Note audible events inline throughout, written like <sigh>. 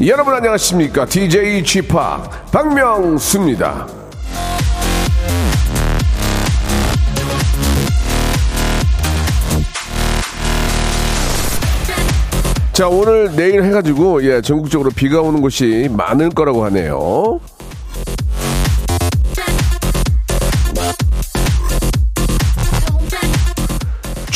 여러분 안녕하십니까 DJ Chip 박명수입니다. 자 오늘 내일 해가지고 예 전국적으로 비가 오는 곳이 많을 거라고 하네요.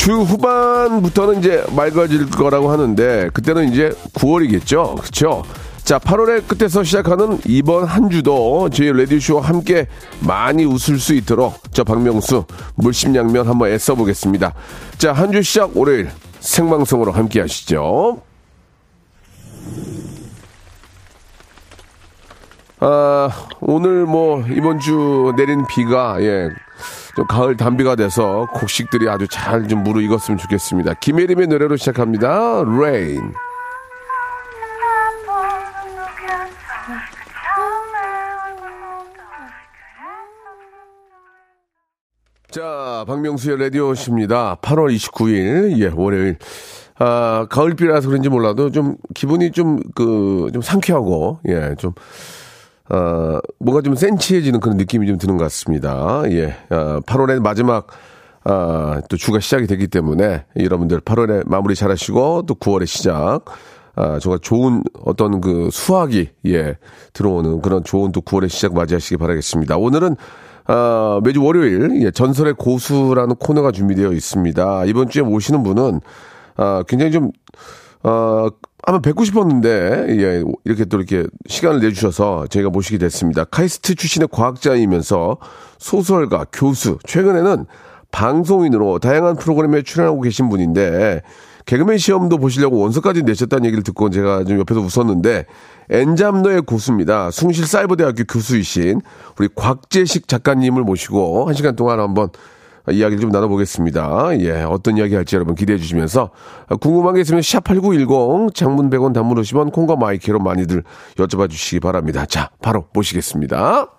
주 후반부터는 이제 맑아질 거라고 하는데 그때는 이제 9월이겠죠. 그렇죠? 자, 8월의 끝에서 시작하는 이번 한 주도 저희 레디쇼와 함께 많이 웃을 수 있도록 저 박명수 물심양면 한번 애써 보겠습니다. 자, 한 주 시작 월요일 생방송으로 함께 하시죠. 아, 오늘 뭐 이번 주 내린 비가 예. 좀 가을 단비가 돼서 곡식들이 아주 잘 좀 무르익었으면 좋겠습니다. 김혜림의 노래로 시작합니다. Rain. 자, 박명수의 라디오십니다. 8월 29일, 예, 월요일. 아, 가을비라서 그런지 몰라도 좀 기분이 좀, 그, 좀 상쾌하고, 예, 좀, 어, 뭔가 좀 센치해지는 그런 느낌이 좀 드는 것 같습니다. 예, 어, 8월의 마지막, 아, 또 주가 시작이 되기 때문에 여러분들 8월에 마무리 잘 하시고 또 9월의 시작, 아, 정말 좋은 어떤 그 수학이, 예, 들어오는 그런 좋은 또 9월의 시작 맞이하시기 바라겠습니다. 오늘은 어, 매주 월요일 예, 전설의 고수라는 코너가 준비되어 있습니다. 이번 주에 모시는 분은 어, 굉장히 좀 어, 한번 뵙고 싶었는데 예, 이렇게 또 이렇게 시간을 내주셔서 저희가 모시게 됐습니다. 카이스트 출신의 과학자이면서 소설가, 교수, 최근에는 방송인으로 다양한 프로그램에 출연하고 계신 분인데 개그맨 시험도 보시려고 원서까지 내셨다는 얘기를 듣고 제가 좀 옆에서 웃었는데 N잡러의 고수입니다. 숭실 사이버대학교 교수이신 우리 곽재식 작가님을 모시고 한 시간 동안 한번 이야기를 좀 나눠보겠습니다. 예, 어떤 이야기 할지 여러분 기대해 주시면서 궁금한 게 있으면 샵8910 장문 100원 단문 50원 콩과 my K로 많이들 여쭤봐 주시기 바랍니다. 자, 바로 모시겠습니다.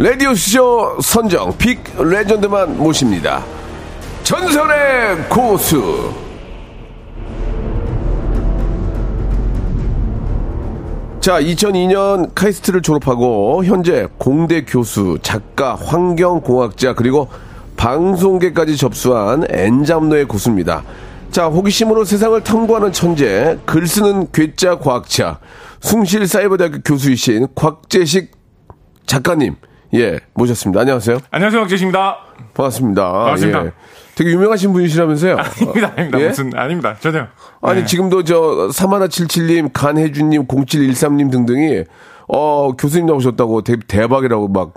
라디오쇼 선정 빅 레전드만 모십니다. 전설의 고수. 자, 2002년 카이스트를 졸업하고 현재 공대 교수, 작가, 환경공학자 그리고 방송계까지 접수한 엔잡노의 고수입니다. 자, 호기심으로 세상을 탐구하는 천재, 글 쓰는 괴짜 과학자, 숭실 사이버대학교 교수이신 곽재식 작가님, 예, 모셨습니다. 안녕하세요. 안녕하세요, 박재식입니다. 반갑습니다. 반갑습니다. 예. 되게 유명하신 분이시라면서요? 아닙니다, 아닙니다. 예? 무슨, 아닙니다. 전혀. 아니 네. 지금도 저 사마나칠칠님, 간혜준님, 0713님 등등이 어 교수님 나오셨다고 대, 대박이라고 막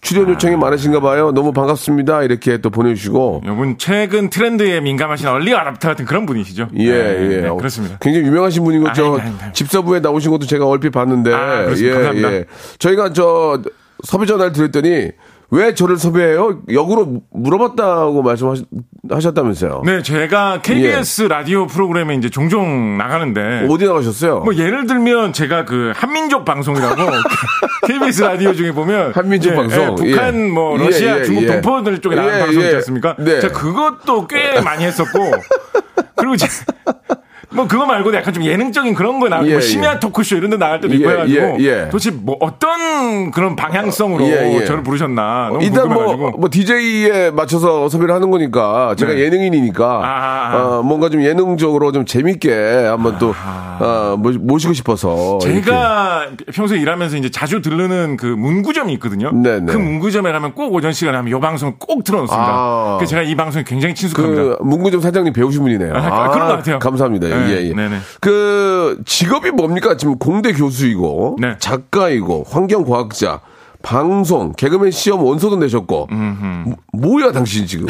출연 요청이 많으신가 봐요. 너무 반갑습니다. 이렇게 또 보내주시고 이분 최근 트렌드에 민감하신 얼리 아답터 같은 그런 분이시죠? 예 네, 예. 네, 어, 그렇습니다. 굉장히 유명하신 분인 거저 아닙니다, 아닙니다. 집사부에 나오신 것도 제가 얼핏 봤는데 아? 예 감사합니다. 예. 저희가 저 섭외 전화를 드렸더니 왜 저를 섭외해요? 역으로 물어봤다고 말씀하셨다면서요? 네, 제가 KBS 라디오 프로그램에 이제 종종 나가는데. 어디 나가셨어요? 뭐 예를 들면 제가 그 한민족 방송이라고 <laughs> KBS 라디오 중에 보면 한민족 예, 방송? 예, 북한 예. 뭐 예, 러시아 예, 중국 예. 동포들 쪽에 나가는 예, 방송 있지 예. 않습니까? 네. 제가 그것도 꽤 많이 했었고 <laughs> 그리고 제, 뭐 그거 말고도 약간 좀 예능적인 그런 거 나가고 예, 뭐 예. 심야 토크쇼 이런 데 나갈 때도 예, 있고 해가지고 예, 예. 도대체 뭐 어떤 그런 방향성으로 예, 예. 저를 부르셨나 너무 일단 궁금해가지고 뭐, 뭐, DJ에 맞춰서 섭외를 하는 거니까, 제가 네. 예능인이니까, 아, 아. 어, 뭔가 좀 예능적으로 좀 재밌게 한번 또, 어, 모- 모시고 싶어서. 이렇게. 제가 평소에 일하면서 이제 자주 들르는 그 문구점이 있거든요. 네네. 그 문구점에 가면 꼭 오전 시간에 하면 이 방송을 꼭 틀어놓습니다. 아. 그래서 제가 이 방송에 굉장히 친숙합니다. 그 문구점 사장님 배우신 분이네요. 아, 그런 것 같아요. 감사합니다. 네, 예, 예. 네네. 그 직업이 뭡니까? 지금 공대 교수이고 네. 작가이고 환경과학자. 방송, 개그맨 시험 원서도 내셨고, 뭐- 뭐야, 당신 지금?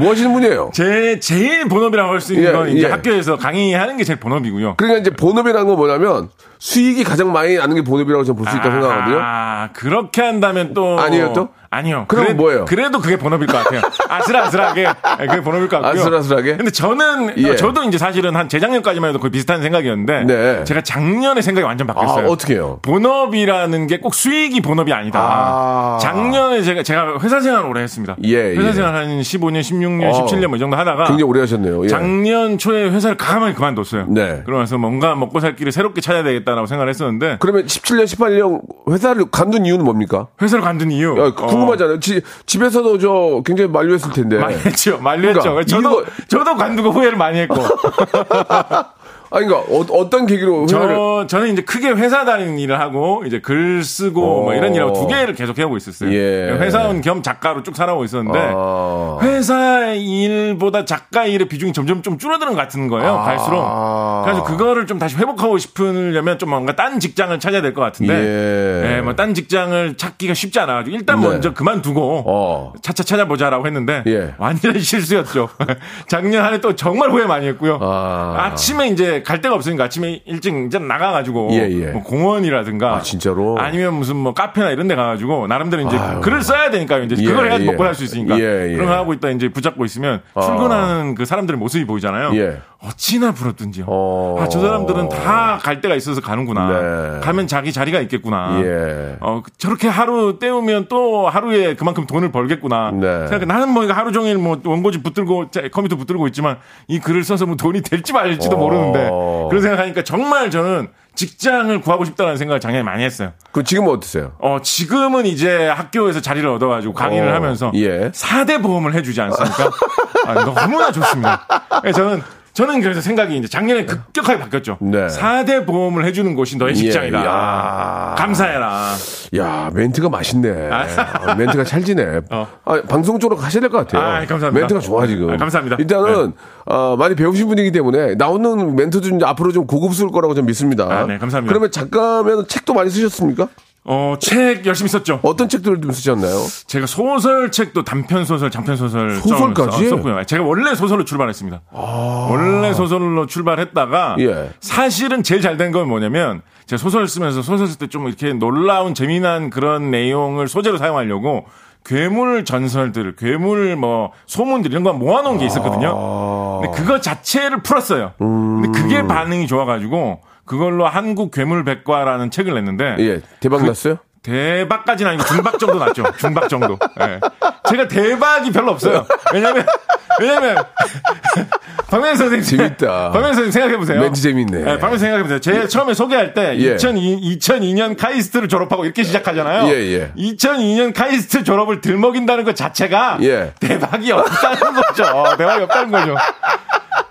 뭐 하시는 분이에요? <laughs> 제 제일 본업이라고 할 수 있는 예, 건 이제 예. 학교에서 강의하는 게 제일 본업이고요. 그러니까 이제 본업이라는 건 뭐냐면, 수익이 가장 많이 나는 게 본업이라고 저는 볼 수 있다고 생각하거든요. 아, 그렇게 한다면 또. 아니에요, 또? 아니요. 그럼 뭐예요? 그래도 그게 본업일 것 같아요. 아슬아슬하게. <laughs> 네, 그게 본업일 것 같고요. 아슬아슬하게? 근데 저는, 예. 저도 이제 사실은 한 재작년까지만 해도 거의 비슷한 생각이었는데. 네. 제가 작년에 생각이 완전 아, 바뀌었어요. 어떻게 해요? 본업이라는 게 꼭 수익이 본업이 아니다. 아. 작년에 제가, 제가 회사 생활 오래 했습니다. 예, 회사 예. 생활 한 15년, 16년, 어. 17년 뭐이 정도 하다가. 굉장히 오래 하셨네요. 예. 작년 초에 회사를 가만히 그만뒀어요. 네. 그러면서 뭔가 먹고 살 길을 새롭게 찾아야 되겠다라고 생각을 했었는데 그러면 17년, 18년 회사를 간둔 이유는 뭡니까? 회사를 관둔 이유. 야, 궁금하잖아요. 지- 집에서도 저 굉장히 만류했을 텐데. 어, 많이 했죠. 만류했죠. 그러니까 저도 이거- 저도 관두고 후회를 많이 했고. <laughs> 아니, 그러니까 어, 떤 계기로 회사를 저 저는 이제 크게 회사 다니는 일을 하고 이제 글 쓰고 뭐 이런 일하고 두 개를 계속 해오고 있었어요. 예. 회사원 겸 작가로 쭉 살아오고 있었는데 아. 회사 일보다 작가 일의 비중이 점점 좀 줄어드는 것 같은 거예요. 아. 갈수록. 그래서 그거를 좀 다시 회복하고 싶으려면 좀 뭔가 딴 직장을 찾아야 될 것 같은데. 예. 예, 뭐딴 직장을 찾기가 쉽지 않아 가지고 일단 네. 먼저 그만두고 어. 차차 찾아보자라고 했는데 예. 완전 실수였죠. <laughs> 작년 한 해 또 정말 후회 많이 했고요. 아. 침에 이제 갈 데가 없으니까 아침에 일찍 이제 나가가지고 예, 예. 뭐 공원이라든가 아, 진짜로? 아니면 무슨 뭐 카페나 이런 데 가가지고 나름대로 이제 아유. 글을 써야 되니까요. 이제 예, 그걸 해야지 예. 먹고 살 수 있으니까 예, 예. 그런 거 하고 있다 이제 붙잡고 있으면 출근하는 그 사람들의 모습이 보이잖아요. 예. 어찌나 부럽든지요. 어. 아, 저 사람들은 다 갈 데가 있어서 가는구나. 네. 가면 자기 자리가 있겠구나. 예. 어, 저렇게 하루 때우면 또 하루에 그만큼 돈을 벌겠구나. 네. 생각해. 나는 뭐 하루 종일 뭐 원고지 붙들고 자, 컴퓨터 붙들고 있지만 이 글을 써서 뭐 돈이 될지 말지도 어. 모르는데 그런 생각하니까 정말 저는 직장을 구하고 싶다는 생각을 작년에 많이 했어요. 그 지금은 어떠세요? 어, 지금은 이제 학교에서 자리를 얻어가지고 강의를 어, 하면서 예. 4대 보험을 해주지 않습니까? <laughs> 아, 너무나 좋습니다. 예, 저는 저는 그래서 생각이 이제 작년에 급격하게 바뀌었죠. 네. 4대 보험을 해주는 곳이 너의 직장이다. 예, 야. 감사해라. 야 멘트가 맛있네. 아, 멘트가 찰지네. 어. 아, 방송 쪽으로 가셔야 될 것 같아요. 아, 감사합니다. 멘트가 좋아 지금. 아, 감사합니다. 일단은 어, 많이 배우신 분이기 때문에 나오는 멘트도 이제 앞으로 좀 고급스러울 거라고 좀 믿습니다. 아, 네, 감사합니다. 그러면 작가면 책도 많이 쓰셨습니까? 어, 책 열심히 썼죠. 어떤 책들을 좀 쓰셨나요? 제가 소설 책도 단편 소설, 장편 소설 소설까지? 썼고요. 제가 원래 소설로 출발했습니다. 원래 소설로 출발했다가 예. 사실은 제일 잘 된 건 뭐냐면 제가 소설 쓰면서 소설 쓸 때 좀 이렇게 놀라운 재미난 그런 내용을 소재로 사용하려고 괴물 전설들, 괴물 뭐 소문들 이런 거 모아놓은 게 있었거든요. 근데 그거 자체를 풀었어요. 근데 그게 반응이 좋아가지고 그걸로 한국 괴물 백과라는 책을 냈는데 예, 대박 그 났어요? 대박까지는 아니고 중박 정도 났죠. 중박 정도. 예. 제가 대박이 별로 없어요. 왜냐면, 왜냐면, <laughs> 박명수 선생님. 재밌다. 박명수 선생님 생각해 보세요. 멘트 재밌네. 예, 박명수 생각해 보세요. 제가 처음에 소개할 때 예. 2002, 2002년 카이스트를 졸업하고 이렇게 시작하잖아요. 예, 예. 2002년 카이스트 졸업을 들먹인다는 것 자체가 예. 대박이 없다는 거죠. 어, 대박이 없다는 거죠.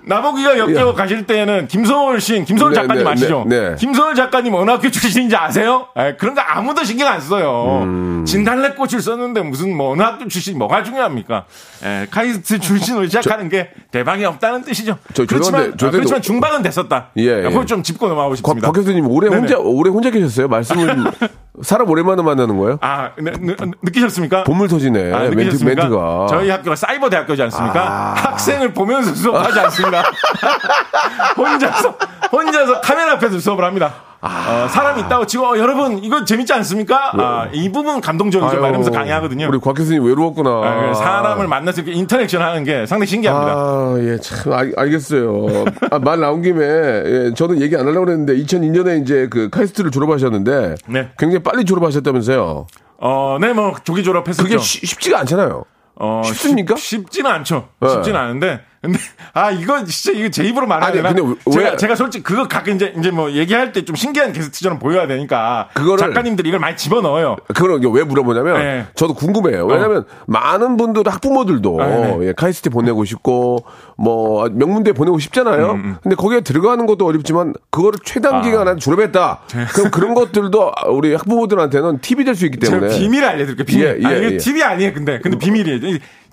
나보기가 엮여 가실 때는 김서울 씨, 김서울 네, 작가님 네, 아시죠? 네, 네. 김서울 작가님 어느 학교 출신인지 아세요? 에, 그런 거 아무도 신경 안 써요. 음. 진달래꽃을 썼는데 무슨 뭐 어느 학교 출신이 뭐가 중요합니까? 에, 카이스트 출신으로 시작하는 게 대박이 없다는 뜻이죠. 저 그렇지만, 저 아, 그렇지만 중박은 됐었다. 예, 예. 그걸 좀 짚고 넘어가고 곽, 싶습니다. 곽 교수님 오래 네네. 혼자 오래 혼자 계셨어요? 말씀을 <laughs> 사람 오랜만에 만나는 거예요? 아, 느, 느, 느끼셨습니까? 보물 터지네. 아, 멘트? 멘트가. 저희 학교가 사이버 대학교지 않습니까? 아. 학생을 보면서 수업하지 않습니다. <laughs> 혼자서 혼자서 카메라 앞에서 수업을 합니다. 어, 사람이 있다고 치고 어, 여러분 이거 재밌지 않습니까? 아, 이 부분 감동적이죠. 막 이러면서 강의하거든요. 우리 곽 교수님 외로웠구나. 아, 그래서 사람을 만나서 이렇게 interaction 하는 게 상당히 신기합니다. 아, 예, 참, 알, 알겠어요. 아, 말 나온 김에, 예, 저는 얘기 안 하려고 그랬는데, 2002년에 이제 그 카이스트를 졸업하셨는데, 네. 굉장히 빨리 졸업하셨다면서요. 어, 네, 뭐 조기 졸업했었죠. 그게 쉬- 쉽지가 않잖아요. 어, 쉽습니까? 쉽, 지는 않죠. 네. 쉽지는 않은데 근데 아 이거 진짜 이거 제 입으로 아니, 되나? 근데 왜- 제가 제가 솔직히 그거 가끔 이제 이제 뭐 얘기할 때 좀 신기한 게스트처럼 보여야 되니까 그거를- 작가님들이 이걸 많이 집어 넣어요. 그걸 왜 물어보냐면 네. 저도 궁금해요. 왜냐면 많은 분들 학부모들도 아, 네네. 예, 카이스트 보내고 싶고 뭐 명문대 보내고 싶잖아요. 음, 근데 거기에 들어가는 것도 어렵지만 그거를 최단 기간 안에 졸업했다. 그럼 그런 것들도 우리 학부모들한테는 팁이 될 수 있기 때문에 비밀을 알려드릴게요. 비밀. 예, 예, 아, 이게 예. 팁이 아니에요. 근데 근데 비밀이에요.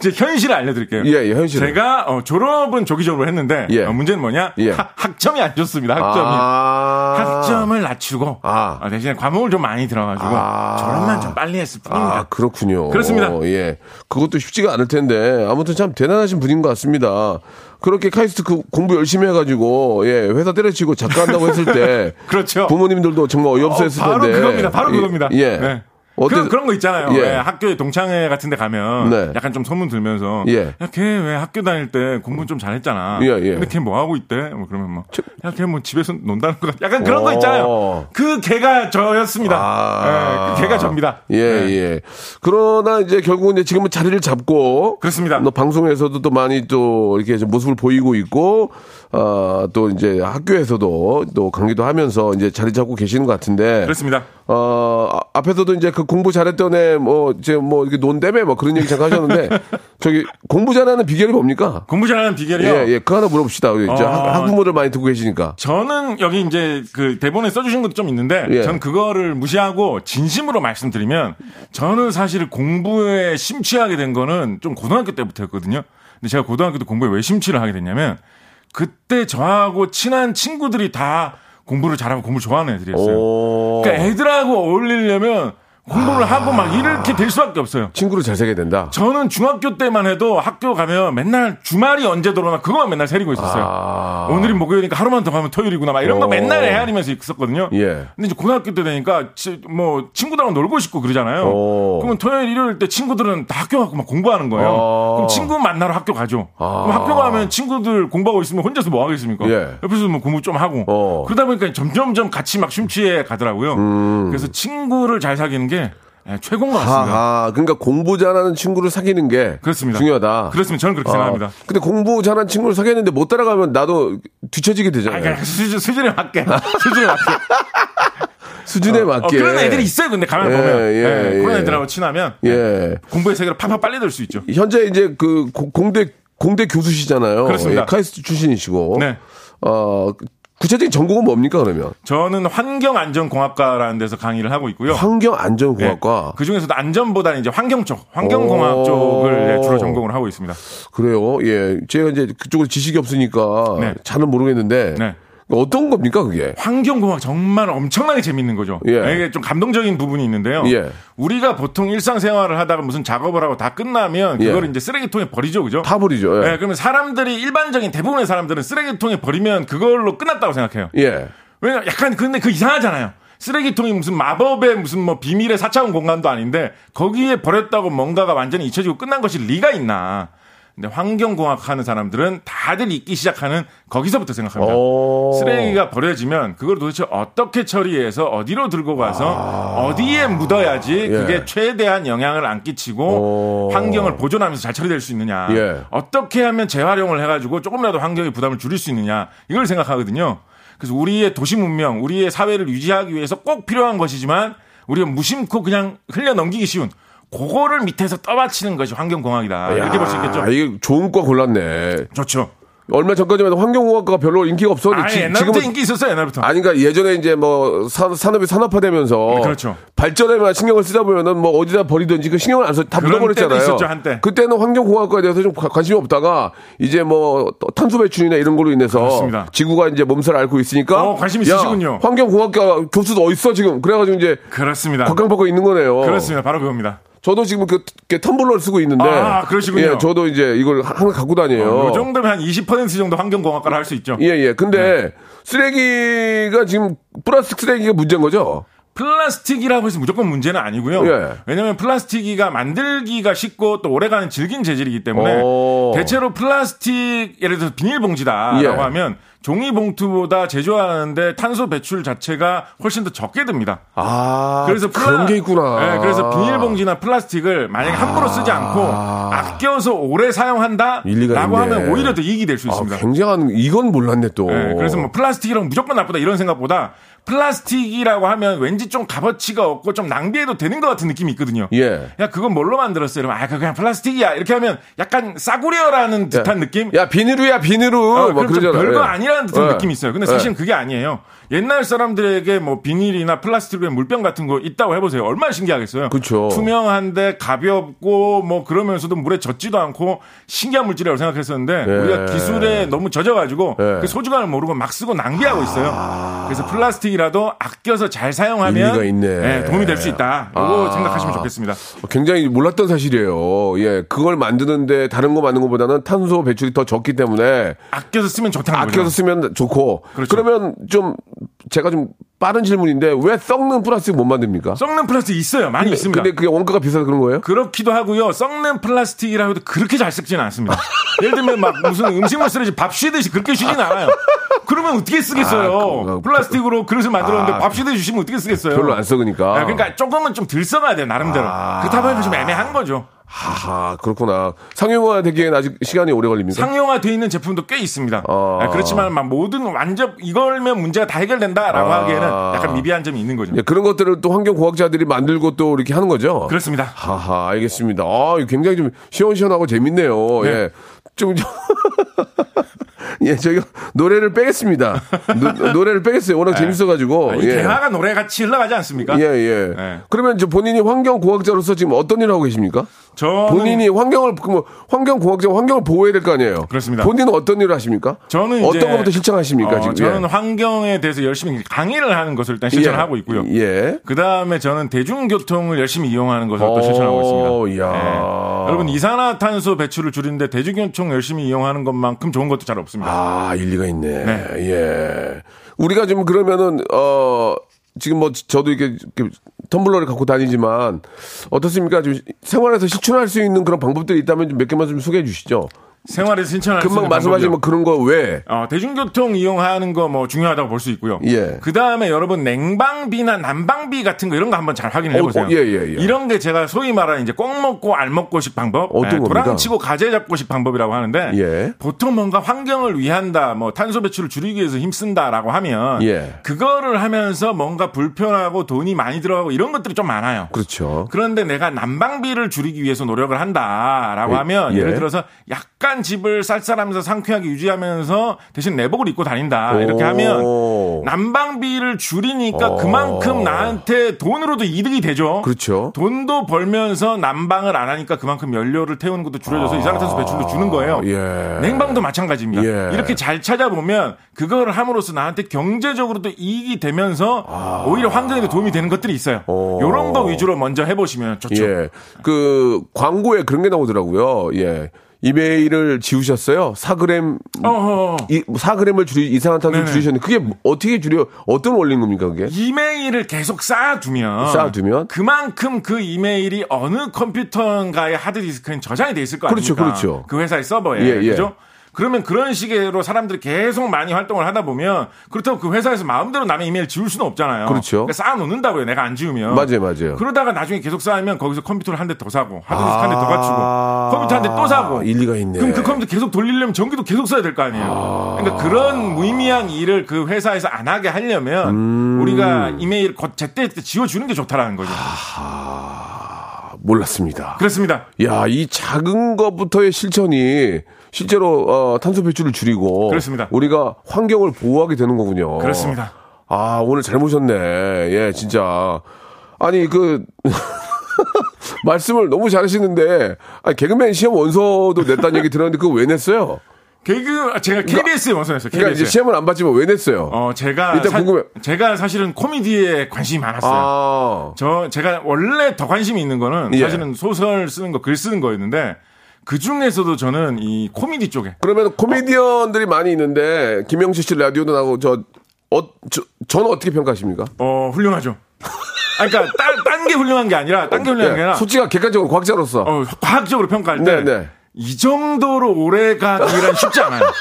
이제 현실을 알려드릴게요. 예, 예, 현실을. 제가 어, 졸업은 조기적으로 했는데 예. 어, 문제는 뭐냐? 예. 학- 학점이 안 좋습니다. 학점이. 아. 학점을 낮추고 아. 어, 대신에 과목을 좀 많이 들어가지고 아. 졸업만 좀 빨리 했을 뿐입니다. 아, 그렇군요. 그렇습니다. 예. 그것도 쉽지가 않을 텐데, 아무튼 참 대단하신 분인 것 같습니다. 그렇게 카이스트 그 공부 열심히 해가지고, 예, 회사 때려치고 작가 한다고 했을 때. <laughs> 그렇죠. 부모님들도 정말 어이없어 했을 어, 바로 텐데. 그겁니다. 바로 예, 그겁니다. 예. 네. 어때- 그런, 그런 거 있잖아요. 예. 왜 학교에 동창회 같은 데 가면 네. 약간 좀 소문 들면서 예. 야, 걔 왜 학교 다닐 때 공부 좀 잘했잖아. 예, 예. 근데 걔 뭐 하고 있대? 뭐 그러면 뭐 야, 걔 뭐 집에서 논다는 거 같- 약간 그런 거 어. 있잖아요. 그 걔가 저였습니다. 아. 예, 그 걔가 접니다. 예, 네. 예. 그러나 이제 결국은 이제 지금은 자리를 잡고. 그렇습니다. 너 방송에서도 또 많이 또 이렇게 좀 모습을 보이고 있고, 어, 또 이제 학교에서도 또 강의도 하면서 이제 자리 잡고 계시는 것 같은데. 그렇습니다. 어, 아, 앞에서도 이제 그 공부 잘했던 애, 뭐, 이제 뭐, 이렇게 논대매 뭐 그런 얘기 잠깐 하셨는데, <laughs> 저기, 공부 잘하는 비결이 뭡니까? 공부 잘하는 비결이요. 예, 예, 그거 하나 물어봅시다. 이제 어. 학- 학부모를 많이 듣고 계시니까. 저는 여기 이제 그 대본에 써주신 것도 좀 있는데 예. 전 그거를 무시하고 진심으로 말씀드리면 저는 사실 공부에 심취하게 된 거는 좀 고등학교 때부터였거든요. 근데 제가 고등학교 때 공부에 왜 심취를 하게 됐냐면 그때 저하고 친한 친구들이 다 공부를 잘하고 공부를 좋아하는 애들이었어요. 오. 그러니까 애들하고 어울리려면 공부를 하고 막 이렇게 될 수밖에 없어요. 친구를 잘 사게 된다. 저는 중학교 때만 해도 학교 가면 맨날 주말이 언제 들어오나 그거만 맨날 새리고 있었어요. 아. 오늘이 목요일이니까 하루만 더 가면 토요일이구나 막 이런 거 오. 맨날 헤아리면서 있었거든요. 예. 근데 이제 고등학교 때 되니까 치- 뭐 친구들하고 놀고 싶고 그러잖아요. 오. 그러면 토요일 일요일 때 친구들은 다 학교 가고 막 공부하는 거예요. 아. 그럼 친구 만나러 학교 가죠. 그럼 학교 가면 친구들 공부하고 있으면 혼자서 뭐 하겠습니까? 예. 옆에서 뭐 공부 좀 하고 어. 음. 그러다 보니까 점점점 같이 막 심취해 가더라고요. 그래서 친구를 잘 사귀는 게 예, 최고인 것 같습니다. 하하. 그러니까 공부 잘하는 친구를 사귀는 게. 그렇습니다. 중요하다. 그렇습니다. 저는 그렇게 어. 생각합니다. 근데 공부 잘하는 친구를 사귀었는데 못 따라가면 나도 뒤처지게 아, 되잖아요. 그냥 수준, 수준에 맞게. 수준에 맞게. <laughs> 수준에 어, 맞게. 그런 애들이 있어요, 근데 가만 예, 보면. 예, 예, 그런 예. 애들하고 친하면 예. 공부의 세계로 팍팍 빨리 들 수 있죠. 현재 이제 그 고- 공대 공대 교수시잖아요. 그렇습니다. 예, 카이스트 출신이시고. 네. 어 구체적인 전공은 뭡니까 그러면? 저는 환경안전공학과라는 데서 강의를 하고 있고요. 환경안전공학과. 그 중에서도 안전보다는 이제 환경 쪽, 환경공학 오. 쪽을 예, 주로 전공을 하고 있습니다. 그래요. 예. 제가 이제 그쪽으로 지식이 없으니까 네. 잘은 모르겠는데 네. 어떤 겁니까 그게? 환경공학 정말 엄청나게 재밌는 거죠. 예. 이게 좀 감동적인 부분이 있는데요. 예. 우리가 보통 일상생활을 하다가 무슨 작업을 하고 다 끝나면 예. 그걸 이제 쓰레기통에 버리죠, 그죠? 타버리죠. 예. 네, 그러면 사람들이 일반적인 대부분의 사람들은 쓰레기통에 버리면 그걸로 끝났다고 생각해요. 예. 왜냐 약간 근데 그 이상하잖아요. 쓰레기통이 무슨 마법의 무슨 뭐 비밀의 사차원 공간도 아닌데 거기에 버렸다고 뭔가가 완전히 잊혀지고 끝난 것이 리가 있나. 근데 환경공학 하는 사람들은 다들 잊기 시작하는 거기서부터 생각합니다. 오. 쓰레기가 버려지면 그걸 도대체 어떻게 처리해서 어디로 들고 가서 어디에 묻어야지 예. 그게 최대한 영향을 안 끼치고 오. 환경을 보존하면서 잘 처리될 수 있느냐. 예. 어떻게 하면 재활용을 해가지고 조금이라도 환경의 부담을 줄일 수 있느냐. 이걸 생각하거든요. 그래서 우리의 도시 문명, 우리의 사회를 유지하기 위해서 꼭 필요한 것이지만 우리가 무심코 그냥 흘려 넘기기 쉬운 그거를 밑에서 떠받치는 것이 환경공학이다. 이렇게 볼 수 있겠죠. 아, 이게 좋은 과 골랐네. 좋죠. 얼마 전까지만 해도 환경공학과가 별로 인기가 없었는데 아니, 지- 옛날부터 지금은 인기 있었어요, 옛날부터. 아니 그러니까 예전에 이제 뭐 산, 산업이 산업화되면서 그렇죠. 발전에만 신경을 쓰다 보면은 뭐 어디다 버리든지 그 신경을 안 써 다 묻어버렸잖아요. 있었죠, 한때. 그때는 환경공학과에 대해서 좀 가- 관심이 없다가 이제 뭐 탄소 배출이나 이런 걸로 인해서 그렇습니다. 지구가 이제 몸살을 앓고 있으니까 어, 관심 야, 있으시군요. 환경공학과 교수도 어디 있어 지금 그래가지고 이제 그렇습니다. 각광받고 있는 거네요. 그렇습니다. 바로 그겁니다. 저도 지금 그, 그 텀블러를 쓰고 있는데 아, 그러시군요. 예, 저도 이제 이걸 항상 갖고 다녀요. 이 정도면 한 20% 정도 환경공학과를 할 수 있죠. 예, 예. 근데 네. 쓰레기가 지금 플라스틱 쓰레기가 문제인 거죠? 플라스틱이라고 해서 무조건 문제는 아니고요. 예. 왜냐하면 플라스틱이가 만들기가 쉽고 또 오래가는 질긴 재질이기 때문에 오. 대체로 플라스틱 예를 들어서 비닐봉지다라고 예. 하면 종이봉투보다 제조하는데 탄소 배출 자체가 훨씬 더 적게 듭니다. 아, 그래서 그런 플라- 게 있구나. 네, 그래서 비닐봉지나 플라스틱을 만약에 함부로 쓰지 않고 아껴서 오래 사용한다 라고 일리가 있네. 하면 오히려 더 이익이 될수 아, 있습니다. 굉장한 이건 몰랐네 또. 네, 그래서 뭐 플라스틱이랑 무조건 나쁘다 이런 생각보다 플라스틱이라고 하면 왠지 좀 값어치가 없고 좀 낭비해도 되는 것 같은 느낌이 있거든요. 예. 야, 그건 뭘로 만들었어요? 이러면, 아, 그거 그냥 플라스틱이야. 이렇게 하면 약간 싸구려라는 듯한 느낌? 야 비누루야 비누루. 어, 막 그럼 좀 그러잖아. 별거 예. 아니라는 듯한 예. 느낌이 있어요. 근데 사실은 그게 아니에요. 옛날 사람들에게 뭐 비닐이나 플라스틱의 물병 같은 거 있다고 해보세요. 얼마나 신기하겠어요. 그쵸. 투명한데 가볍고 뭐 그러면서도 물에 젖지도 않고 신기한 물질이라고 생각했었는데 예. 우리가 기술에 너무 젖어가지고 예. 그 소중함을 모르고 막 쓰고 낭비하고 있어요. 그래서 플라스틱이라도 아껴서 잘 사용하면. 예, 도움이 될 수 있다. 이거 아. 생각하시면 좋겠습니다. 굉장히 몰랐던 사실이에요. 예, 그걸 만드는데 다른 거 만든 것보다는 탄소 배출이 더 적기 때문에 아껴서 쓰면 좋다는 거죠. 아껴서 쓰면 좋고. 그렇죠. 그러면 좀 제가 좀 빠른 질문인데 왜 썩는 플라스틱 못 만듭니까? 썩는 플라스틱 있어요. 많이 근데, 있습니다. 근데 그게 원가가 비싸서 그런 거예요? 그렇기도 하고요. 썩는 플라스틱이라 해도 그렇게 잘 썩지는 않습니다. 예를 들면 막 무슨 음식물 쓰레기 밥 쉬듯이 그렇게 쉬진 않아요. 그러면 어떻게 쓰겠어요? 아, 그, 그, 플라스틱으로 그릇을 만들었는데 아, 밥 쉬듯이 쉬면 어떻게 쓰겠어요? 별로 안 썩으니까. 아, 그러니까 조금은 좀 덜 썩어야 돼요, 나름대로. 아. 그렇다 보니까 좀 애매한 거죠. 하하, 그렇구나. 상용화 되기엔 아직 시간이 오래 걸립니까? 상용화 돼 있는 제품도 꽤 있습니다. 아. 아, 그렇지만 막 모든 완전 이걸면 문제가 다 해결된다라고 아. 하기에는 약간 미비한 점이 있는 거죠. 예, 그런 것들을 또 환경 공학자들이 만들고 또 이렇게 하는 거죠? 그렇습니다. 하하, 알겠습니다. 아, 굉장히 좀 시원시원하고 재밌네요. 네. 예. 좀, 좀 <laughs> 예, 저희 노래를 빼겠습니다. 노, 노래를 빼겠어요. 워낙 재밌어가지고. 아, 이 예. 대화가 노래 같이 흘러가지 않습니까? 예, 예. 네. 그러면 저 본인이 환경공학자로서 지금 어떤 일을 하고 계십니까? 저는 본인이 환경을, 그 뭐, 환경공학자, 환경을 보호해야 될 거 아니에요? 그렇습니다. 본인은 어떤 일을 하십니까? 저는 어떤 것부터 실천하십니까, 어, 지금? 저는 예. 환경에 대해서 열심히 강의를 하는 것을 일단 실천을 예. 하고 있고요. 예. 그 다음에 저는 대중교통을 열심히 이용하는 것을 또 오, 실천하고 있습니다. 야. 예. 여러분 이산화탄소 배출을 줄이는데 대중교통 열심히 이용하는 것만큼 좋은 것도 잘 없습니다. 아, 일리가 있네. 네. 예. 우리가 좀 그러면은, 어, 지금 뭐 저도 이렇게, 이렇게 텀블러를 갖고 다니지만 어떻습니까? 좀 생활에서 실천할 수 있는 그런 방법들이 있다면 좀 몇 개만 좀 소개해 주시죠. 생활에서 실천할 수 금방 말씀하신 뭐. 그런 거 왜? 어, 대중교통 이용하는 거 뭐 중요하다고 볼 수 있고요. 예. 그 다음에 여러분 냉방비나 난방비 같은 거 이런 거 한번 잘 확인해 어, 보세요. 어, 예, 예, 예. 이런 게 제가 소위 말하는 이제 꼭 먹고 알 먹고식 방법, 어떤 예? 도랑치고 가재 잡고식 방법이라고 하는데 예. 보통 뭔가 환경을 위한다, 뭐 탄소 배출을 줄이기 위해서 힘쓴다라고 하면 예. 그거를 하면서 뭔가 불편하고 돈이 많이 들어가고 이런 것들이 좀 많아요. 그렇죠. 그런데 내가 난방비를 줄이기 위해서 노력을 한다라고 예, 하면 예. 예를 들어서 약간 집을 쌀쌀하면서 상쾌하게 유지하면서 대신 내복을 입고 다닌다 이렇게 오. 하면 난방비를 줄이니까 그만큼 나한테 돈으로도 이득이 되죠. 그렇죠. 돈도 벌면서 난방을 안 하니까 그만큼 연료를 태우는 것도 줄여져서 이산화탄소 배출도 주는 거예요. 아. 예. 냉방도 마찬가지입니다. 예. 이렇게 잘 찾아보면 그거를 함으로써 나한테 경제적으로도 이익이 되면서 오히려 환경에도 도움이 되는 것들이 있어요. 아. 오. 이런 거 위주로 먼저 해보시면 좋죠. 예. 그 광고에 그런 게 나오더라고요. 예. 이메일을 지우셨어요. 4g 어허. 이 4g을 줄이 이산화탄소 를 네네. 줄이셨는데 그게 어떻게 줄여 어떤 원리인 겁니까 그게? 이메일을 계속 쌓아두면 쌓아두면? 그만큼 그 이메일이 어느 컴퓨터인가의 하드디스크에 저장이 돼 있을 거 그렇죠, 아닙니까? 그렇죠. 그 회사의 서버에 예, 예. 그죠? 그러면 그런 식으로 사람들이 계속 많이 활동을 하다 보면 그렇다고 그 회사에서 마음대로 남의 이메일 지울 수는 없잖아요. 그렇죠. 그러니까 쌓아놓는다고요. 내가 안 지우면. 맞아요, 맞아요. 그러다가 나중에 계속 쌓이면 거기서 컴퓨터를 한 대 더 사고 하드디스크 한대 더 갖추고 아. 컴퓨터 한 대 또 사고 일리가 있네. 그럼 그 컴퓨터 계속 돌리려면 전기도 계속 써야 될 거 아니에요. 그러니까 그런 무의미한 일을 그 회사에서 안 하게 하려면 음. 우리가 이메일 곧 제때 때 지워주는 게 좋다라는 거죠. 몰랐습니다. 그렇습니다. 야, 이 작은 것부터의 실천이 실제로 어, 탄소 배출을 줄이고 그렇습니다. 우리가 환경을 보호하게 되는 거군요. 그렇습니다. 아, 오늘 잘 모셨네. 예, 진짜. 아니, 그, <laughs> 말씀을 너무 잘하시는데, 아니, 개그맨 시험 원서도 냈다는 얘기 들었는데, 그거 왜 냈어요? 개그 제가 KBS에 원서냈어요. 그러니까 이제. 시험을 안 봤지만 왜 냈어요? 어 제가 일단 사- 궁금해. 제가 사실은 코미디에 관심이 많았어요. 아, 저 제가 원래 더 관심이 있는 거는 예. 사실은 소설 쓰는 거, 글 쓰는 거였는데 그 중에서도 저는 이 코미디 쪽에 그러면 코미디언들이 많이 있는데, 김영수 씨 라디오도 나고, 저, 어, 저, 저는 어떻게 평가하십니까? 어 훌륭하죠. 아, 그러니까 딴 게 훌륭한 게 아니라 딴 게 훌륭한 게 네, 아니라 솔직히 객관적으로 과학자로서 어, 과학적으로 평가할 때 네, 네. 이 정도로 오래 가기란 쉽지 않아요. <laughs>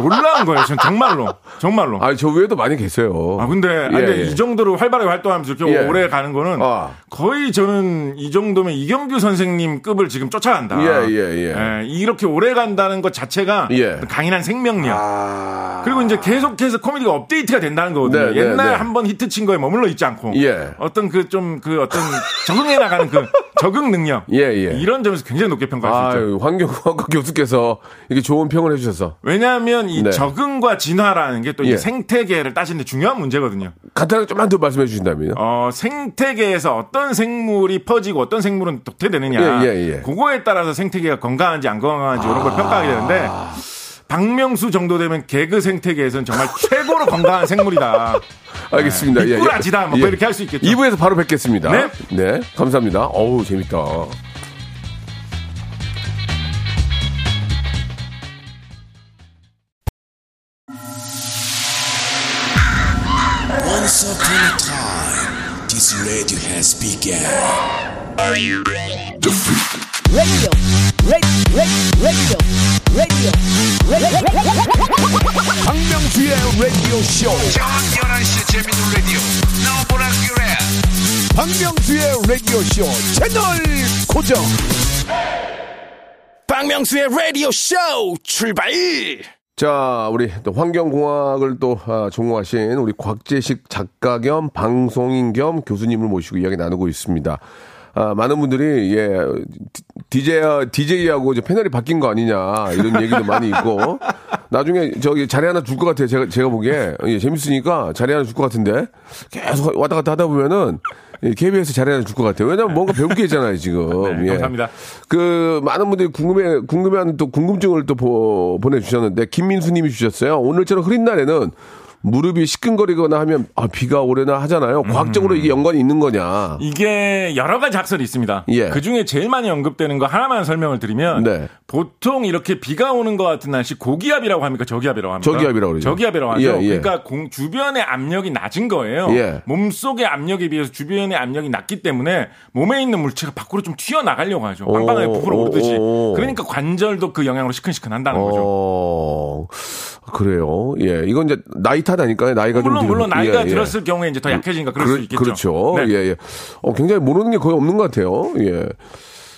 놀라운 거예요. 전 정말로. 정말로. 아니 저 외에도 많이 계세요. 아, 근데, 예, 근데 예. 이 정도로 활발하게 활동하면서 이렇게 예. 오래 가는 거는 아. 거의 저는 이 정도면 이경규 선생님 급을 지금 쫓아간다. 예, 예, 예. 이렇게 오래 간다는 것 자체가 예. 강인한 생명력. 아. 그리고 이제 계속해서 코미디가 업데이트가 된다는 거거든요. 네, 네, 옛날 네. 한번 히트 친 거에 머물러 있지 않고 예. 어떤 그좀그 어떤 <laughs> 적응해 나가는 그 적응 능력 예, 예. 이런 점에서 굉장히 높게 평가할 수 있죠. 아유, 환경과학과 <laughs> 교수께서 이게 좋은 평을 해주셔서 왜냐하면 이 네. 적응과 진화라는 게또 예. 생태계를 따지는데 중요한 문제거든요. 간단하게 좀만 더 말씀해 주신다면요. 어, 생태계에서 어떤 생물이 퍼지고 어떤 생물은 독대되느냐. 예, 예, 예. 그거에 따라서 생태계가 건강한지 안 건강한지 이런 걸 평가하게 되는데 박명수 정도 되면 개그 생태계에서는 정말 최고로 건강한 생물이다. <laughs> 알겠습니다. 예, 예. 미꾸라지다. 뭐 이렇게 할 수 있겠죠. 2부에서 바로 뵙겠습니다. 네. 네, 감사합니다. 어우, 재밌다. Has begun. radio, radio, radio, radio, radio. 박명수의 라디오 쇼. 저녁 11시 재밌는 라디오 너보라 그래 박명수의 라디오 쇼 채널 고정. 박명수의 라디오 쇼 출발. 자, 우리 또 환경공학을 또 아, 전공하신 우리 곽재식 작가 겸 방송인 겸 교수님을 모시고 이야기 나누고 있습니다. 아, 많은 분들이 예 DJ DJ하고 이제 패널이 바뀐 거 아니냐 이런 얘기도 많이 있고 <laughs> 나중에 저기 자리 하나 줄 것 같아요. 제가 제가 보기에 예, 재밌으니까 자리 하나 줄 것 같은데 계속 왔다 갔다 하다 보면은 예, KBS 자리 하나 줄 것 같아요. 왜냐면 뭔가 배울 게 있잖아요 지금. <laughs> 네, 감사합니다. 그 많은 분들이 궁금해 궁금해하는 또 궁금증을 또 보, 보내주셨는데 김민수 님이 주셨어요. 오늘처럼 흐린 날에는 무릎이 시큰거리거나 하면 아 비가 오려나 하잖아요. 과학적으로 이게 연관이 있는 거냐? 이게 여러 가지 학설이 있습니다. 예. 그 중에 제일 많이 언급되는 거 하나만 설명을 드리면 네. 보통 이렇게 비가 오는 것 같은 날씨 고기압이라고 합니까? 저기압이라고 합니까? 저기압이라고 그러죠. 저기압이라고 하죠. 예, 예. 그러니까 공- 주변의 압력이 낮은 거예요. 예. 몸속의 압력에 비해서 주변의 압력이 낮기 때문에 몸에 있는 물체가 밖으로 좀 튀어나가려고 하죠. 빵빵하게 오, 부풀어 오, 오르듯이. 오. 그러니까 관절도 그 영향으로 시큰시큰한다는 거죠. 어 그래요. 예, 이건 이제 나이 탓아닐까요? 나이가 좀 물론 들- 물론 나이가 예, 예. 들었을 경우에 이제 더 약해지니까 그럴 그렇- 수 있겠죠. 그렇죠. 네. 예, 예. 어, 굉장히 모르는 게 거의 없는 것 같아요. 예.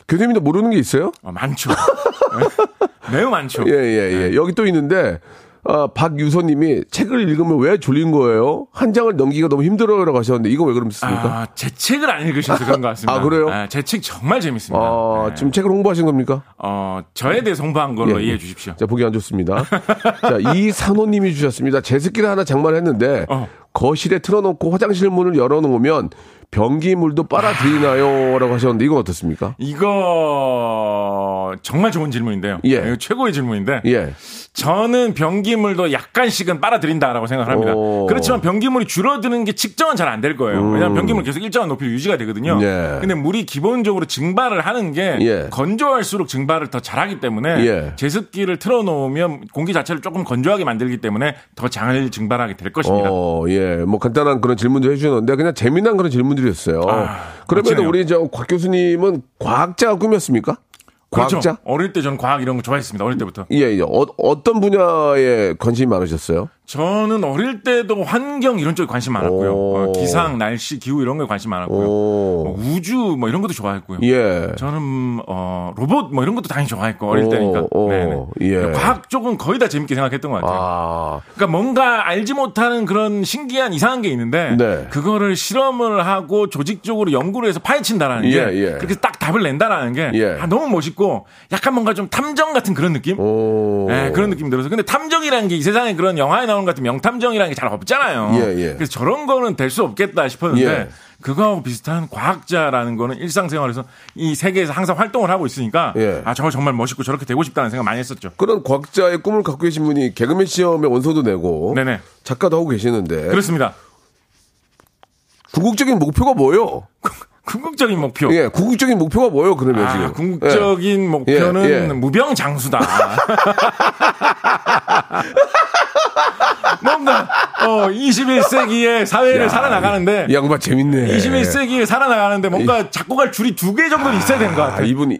교수님도 모르는 게 있어요? 어, 많죠. <laughs> 네. 매우 많죠. 예, 예, 예. 여기 또 있는데, 아, 박유서님이 책을 읽으면 왜 졸린 거예요? 한 장을 넘기기가 너무 힘들어요라고 하셨는데, 이거 왜 그러십니까? 아, 제 책을 안 읽으셔서 그런 것 <laughs> 같습니다. 아, 그래요? 제책 정말 재밌습니다. 아, 네. 지금 책을 홍보하신 겁니까? 어, 저에 대해서 홍보한 걸로 예, 예. 이해해 주십시오. 자, 보기 안 좋습니다. <laughs> 자, 이산호님이 주셨습니다. 제습기를 하나 장만했는데, 어. 거실에 틀어놓고 화장실 문을 열어놓으면 변기물도 빨아들이나요? 라고 하셨는데, 이건 어떻습니까? 이거 정말 좋은 질문인데요. 예. 최고의 질문인데 예. 저는 변기물도 약간씩은 빨아들인다라고 생각을 합니다. 오. 그렇지만 변기물이 줄어드는 게 측정은 잘 안 될 거예요. 왜냐하면 변기물 계속 일정한 높이로 유지가 되거든요. 음. 예. 근데 물이 기본적으로 증발을 하는 게 예. 건조할수록 증발을 더 잘하기 때문에 예. 제습기를 틀어놓으면 공기 자체를 조금 건조하게 만들기 때문에 더 잘 증발하게 될 것입니다. 어, 예. 뭐 간단한 그런 질문도 해주셨는데, 그냥 재미난 그런 질문들이었어요. 아, 그러면. 우리 저 곽 교수님은 과학자가 꿈이었습니까? 과학자? 그렇죠. 어릴 때 저는 과학 이런 거 좋아했습니다. 어릴 때부터. 예, 예. 어, 어떤 분야에 관심이 많으셨어요? 저는 어릴 때도 환경 이런 쪽에 관심 많았고요. 오. 어, 기상, 날씨, 기후 이런 거에 관심 많았고요. 오. 뭐 우주 뭐 이런 것도 좋아했고요. 예. 저는 어 로봇 뭐 이런 것도 당연히 좋아했고 어릴 오, 때니까. 오, 네네. 예. 과학 쪽은 거의 다 재밌게 생각했던 것 같아요. 아, 그러니까 뭔가 알지 못하는 그런 신기한 이상한 게 있는데 네. 그거를 실험을 하고 조직적으로 연구를 해서 파헤친다라는 게 예, 예. 그렇게 딱 답을 낸다라는 게 예. 아, 너무 멋있고 약간 뭔가 좀 탐정 같은 그런 느낌? 오. 네, 그런 느낌이 들어서. 근데 탐정이라는 게 이 세상에 그런 영화에 나오는 것 같은 명탐정이라는 게 잘 없잖아요. 예, 예. 그래서 저런 거는 될 수 없겠다 싶었는데 예. 그거하고 비슷한 과학자라는 거는 일상생활에서 이 세계에서 항상 활동을 하고 있으니까 예. 아, 저거 정말 멋있고 저렇게 되고 싶다는 생각 많이 했었죠. 그런 과학자의 꿈을 갖고 계신 분이 개그맨 시험에 원서도 내고 네네. 작가도 하고 계시는데 그렇습니다. 궁극적인 목표가 뭐예요? <laughs> 궁극적인 목표. 예, 궁극적인 목표가 뭐예요? 그러면 아, 지금 궁극적인 목표는 예, 예. 무병장수다. <laughs> <laughs> 뭔가 어 21세기의 사회를 야, 살아나가는데 이 양반 재밌네. 21세기에 살아나가는데 뭔가 잡고 갈 줄이 두 개 정도는 있어야 되는 것 아, 같아요. 이분이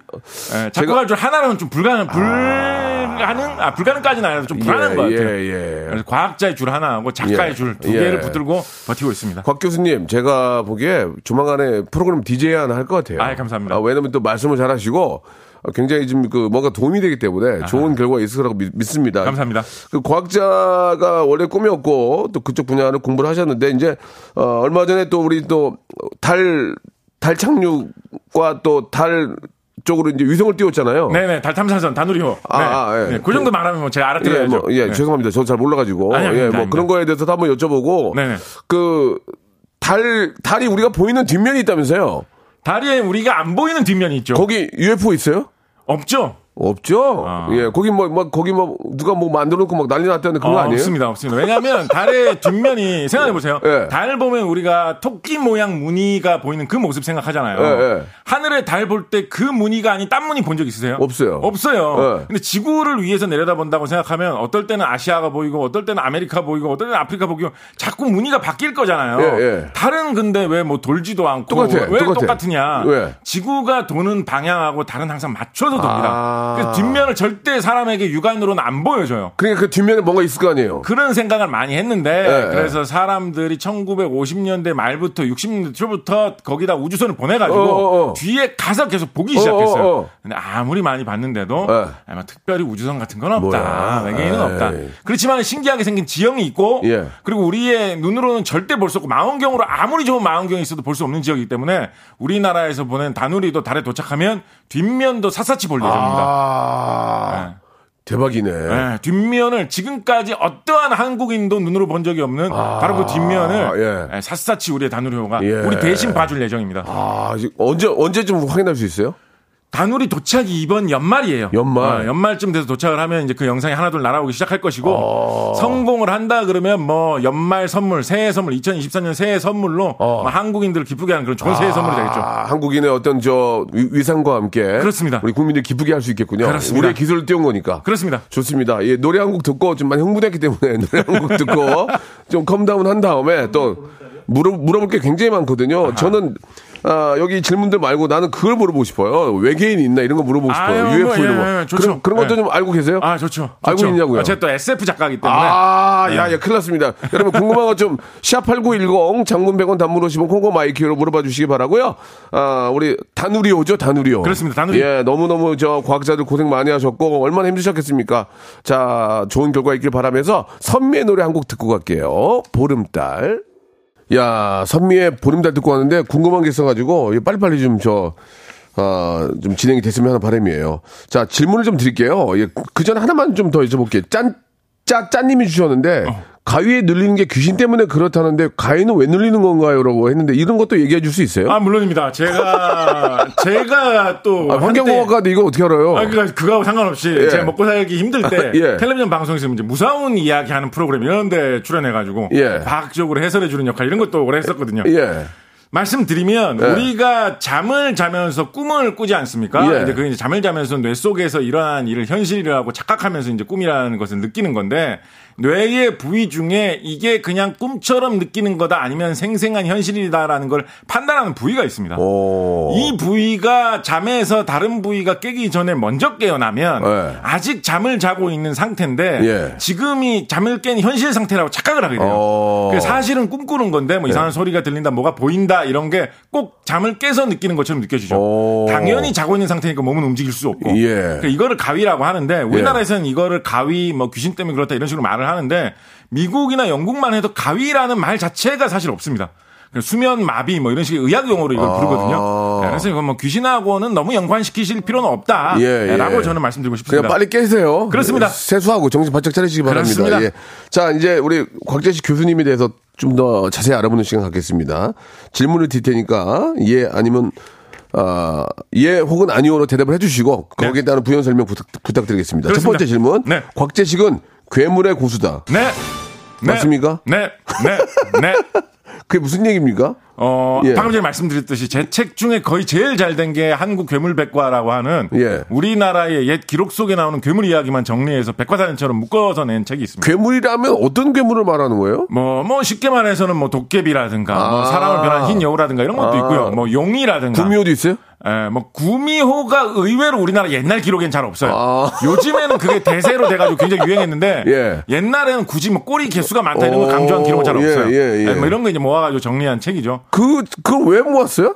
예, 잡고 갈 줄 하나는 좀 불가능, 불가능, 아, 불가능까지는 아니라 좀 불안한 것 같아요. 예, 예. 그래서 과학자의 줄 하나하고 작가의 예. 줄두 예. 개를 붙들고 버티고 있습니다. 곽 교수님, 제가 보기에 조만간에 프로그램 DJ 하나 할 것 같아요. 아이, 감사합니다. 왜냐면 또 말씀을 잘 하시고 어, 굉장히 좀그 뭔가 도움이 되기 때문에 좋은 결과가 있을 거라고 믿, 습니다 감사합니다. 그 과학자가 원래 꿈이었고 또 그쪽 분야를 공부를 하셨는데 이제 어, 얼마 전에 또 우리 또달달 착륙과 또달 쪽으로 이제 위성을 띄웠잖아요. 네네, 달 탐사선, 다누리호. 네. 아, 아, 예. 네, 그 정도 말하면 뭐 제가 예, 알아들어야죠. 뭐, 예, 네. 죄송합니다. 저도 잘 몰라가지고. 아니, 아닙니다, 예, 뭐 아닙니다. 그런 거에 대해서도 한번 여쭤보고. 네네. 그, 달, 달이 우리가 보이는 뒷면이 있다면서요? 달에 우리가 안 보이는 뒷면이 있죠. 거기 UFO 있어요? 없죠? 없죠? 아. 예, 거기 뭐, 막, 거기 뭐, 누가 뭐 만들어 놓고 막 난리 났다는 그거 어, 아니에요? 없습니다, 없습니다. 왜냐하면 달의 <laughs> 뒷면이 생각해 보세요. 예. 달 보면 우리가 토끼 모양 무늬가 보이는 그 모습 생각하잖아요. 예, 예. 하늘에 달 볼 때 그 무늬가 아닌 딴 무늬 본 적 있으세요? 없어요. 없어요. 예. 근데 지구를 위에서 내려다 본다고 생각하면 어떨 때는 아시아가 보이고 어떨 때는 아메리카 보이고 어떨 때는 아프리카 보이고 자꾸 무늬가 바뀔 거잖아요. 예, 예. 달은 근데 왜 뭐 돌지도 않고 똑같아, 왜 똑같아. 똑같으냐? 왜? 지구가 도는 방향하고 달은 항상 맞춰서 돕니다. 아. 그래서 뒷면을 절대 사람에게 육안으로는 안 보여줘요. 그러니까 그 뒷면에 뭔가 있을 거 아니에요? 그런 생각을 많이 했는데 예, 그래서 사람들이 1950년대 말부터 60년대 초부터 거기다 우주선을 보내가지고 어, 어, 어. 뒤에 가서 계속 보기 어, 시작했어요. 어, 어. 근데 아무리 많이 봤는데도 예. 아마 특별히 우주선 같은 건 없다. 뭐야. 외계인은 에이. 없다. 그렇지만 신기하게 생긴 지형이 있고 예. 그리고 우리의 눈으로는 절대 볼 수 없고 망원경으로 아무리 좋은 망원경이 있어도 볼 수 없는 지역이기 때문에 우리나라에서 보낸 다누리도 달에 도착하면 뒷면도 샅샅이 볼 예정입니다. 아, 대박이네. 네, 뒷면을 지금까지 어떠한 한국인도 눈으로 본 적이 없는 바로 그 뒷면을 예. 예, 샅샅이 우리의 다누리호가 예. 우리 대신 봐줄 예정입니다. 아, 언제, 언제쯤 확인할 수 있어요? 다누리 도착이 이번 연말이에요. 연말. 어, 연말쯤 돼서 도착을 하면 이제 그 영상이 하나둘 날아오기 시작할 것이고 어. 성공을 한다 그러면 뭐 연말 선물, 새해 선물, 2023년 새해 선물로 뭐 한국인들을 기쁘게 하는 그런 좋은 새해 선물이 되겠죠. 어. 아, 한국인의 어떤 저 위- 위상과 함께 그렇습니다. 우리 국민들 기쁘게 할 수 있겠군요. 그렇습니다. 우리의 기술을 띄운 거니까. 그렇습니다. 좋습니다. 예, 노래 한 곡 듣고 좀 많이 흥분했기 때문에 <laughs> 노래 한 곡 듣고 좀 calm down 한 다음에 또 물어, 물어볼 게 굉장히 많거든요. 저는 아, 여기 질문들 말고 나는 그걸 물어보고 싶어요. 외계인이 있나 이런 거 물어보고 싶어요. 아유, UFO 뭐, 이런 예, 거. 예, 좋죠. 그런, 그런 것도 예. 좀 알고 계세요? 아, 좋죠. 알고 좋죠. 있냐고요? 아, 제가 또 SF 작가이기 때문에. 아, 네. 야, 야, 큰일 났습니다. 여러분, 궁금한 거 좀, 샵8910, 장문 100원 단문 50원 콩과 my K로 물어봐 주시기 바라고요 아, 우리, 다누리오죠, 다누리오. 그렇습니다, 다누리. 예, 너무너무 저 과학자들 고생 많이 하셨고, 얼마나 힘드셨겠습니까? 자, 좋은 결과 있길 바라면서, 선미의 노래 한 곡 듣고 갈게요. 보름달. 야, 선미의 보름달 듣고 왔는데, 궁금한 게 있어가지고, 빨리빨리 좀 저, 아, 좀 진행이 됐으면 하는 바람이에요. 자, 질문을 좀 드릴게요. 예, 그 전에 하나만 좀 더 여쭤볼게요. 짠, 짜, 짠님이 주셨는데, 가위에 눌리는 게 귀신 때문에 그렇다는데, 가위는 왜 눌리는 건가요? 라고 했는데, 이런 것도 얘기해 줄 수 있어요? 아, 물론입니다. 제가, <laughs> 제가 또. 아, 환경공학과인데 이거 어떻게 알아요? 아, 그니까 그거하고 상관없이 예. 제가 먹고 살기 힘들 때 <laughs> 예. 텔레비전 방송에서 이제 무서운 이야기 하는 프로그램 이런 데 출연해가지고 예. 과학적으로 해설해 주는 역할 이런 것도 오래 했었거든요. 예. 말씀드리면 예. 우리가 잠을 자면서 꿈을 꾸지 않습니까? 예. 이제 그 이제 잠을 자면서 뇌 속에서 일어난 일을 현실이라고 착각하면서 이제 꿈이라는 것을 느끼는 건데 뇌의 부위 중에 이게 그냥 꿈처럼 느끼는 거다 아니면 생생한 현실이다라는 걸 판단하는 부위가 있습니다. 오. 이 부위가 잠에서 다른 부위가 깨기 전에 먼저 깨어나면 예. 아직 잠을 자고 있는 상태인데 예. 지금이 잠을 깬 현실 상태라고 착각을 하게 돼요. 어. 그래서 사실은 꿈꾸는 건데 뭐 이상한 소리가 들린다, 뭐가 보인다 이런 게 꼭 잠을 깨서 느끼는 것처럼 느껴지죠. 오. 당연히 자고 있는 상태니까 몸은 움직일 수 없고. 예. 그러니까 이거를 가위라고 하는데 우리나라에서는 이거를 가위, 뭐 귀신 때문에 그렇다 이런 식으로 말을 하는데 미국이나 영국만 해도 가위라는 말 자체가 사실 없습니다. 수면 마비 뭐 이런 식의 의학 용어로 이걸 부르거든요. 네, 그래서 이건 뭐 귀신하고는 너무 연관시키실 필요는 없다라고 예, 예. 저는 말씀드리고 싶습니다. 빨리 깨세요. 그렇습니다. 세수하고 정신 바짝 차리시기 바랍니다. 그렇습니다. 예. 자, 이제 우리 곽재식 교수님에 대해서 좀 더 자세히 알아보는 시간 갖겠습니다. 질문을 드릴 테니까 예 아니면 아, 예 혹은 아니오로 대답을 해주시고 네. 거기에 따른 부연 설명 부탁, 부탁드리겠습니다. 첫 그렇습니다. 번째 질문. 네. 곽재식은 괴물의 고수다. 네. 네. 맞습니까? 네. 네. 네. <laughs> 그게 무슨 얘기입니까? 어, 예. 방금 전에 말씀드렸듯이 제 책 중에 거의 제일 잘 된 게 한국 괴물백과라고 하는 예. 우리나라의 옛 기록 속에 나오는 괴물 이야기만 정리해서 백과사전처럼 묶어서 낸 책이 있습니다. 괴물이라면 어떤 괴물을 말하는 거예요? 뭐, 뭐, 쉽게 말해서는 뭐, 도깨비라든가, 뭐, 아. 사람을 변한 흰 여우라든가 이런 것도 아. 있고요. 뭐, 용이라든가. 구미호도 있어요? 예, 뭐, 구미호가 의외로 우리나라 옛날 기록엔 잘 없어요. 아. <laughs> 요즘에는 그게 대세로 돼가지고 굉장히 유행했는데, 예. 옛날에는 굳이 뭐, 꼬리 개수가 많다 이런 거 강조한 오, 기록은 잘 예, 없어요. 예, 예. 뭐, 이런 거 이제 모아가지고 정리한 책이죠. 그, 그걸 왜 모았어요?